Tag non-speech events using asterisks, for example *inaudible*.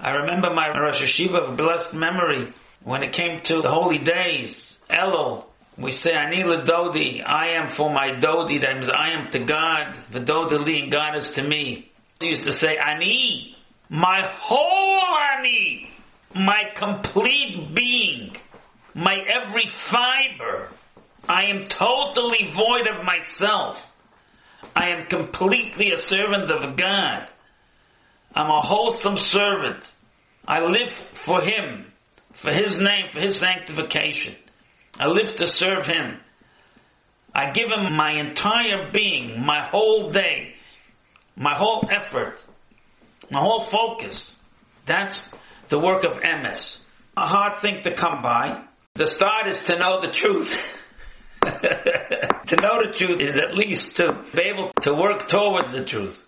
I remember my Rosh Hayeshiva of blessed memory when it came to the holy days, Elul. We say, Ani Dodi, I am for my Dodi, that means I am to God, the Dodali, and God is to me. He used to say, Ani, my whole Ani, my complete being, my every fiber, I am totally void of myself. I am completely a servant of God. I'm a wholesome servant. I live for Him, for His name, for His sanctification. I live to serve Him. I give Him my entire being, my whole day, my whole effort, my whole focus. That's the work of emes. A hard thing to come by. The start is to know the truth. *laughs* to know the truth is at least to be able to work towards the truth.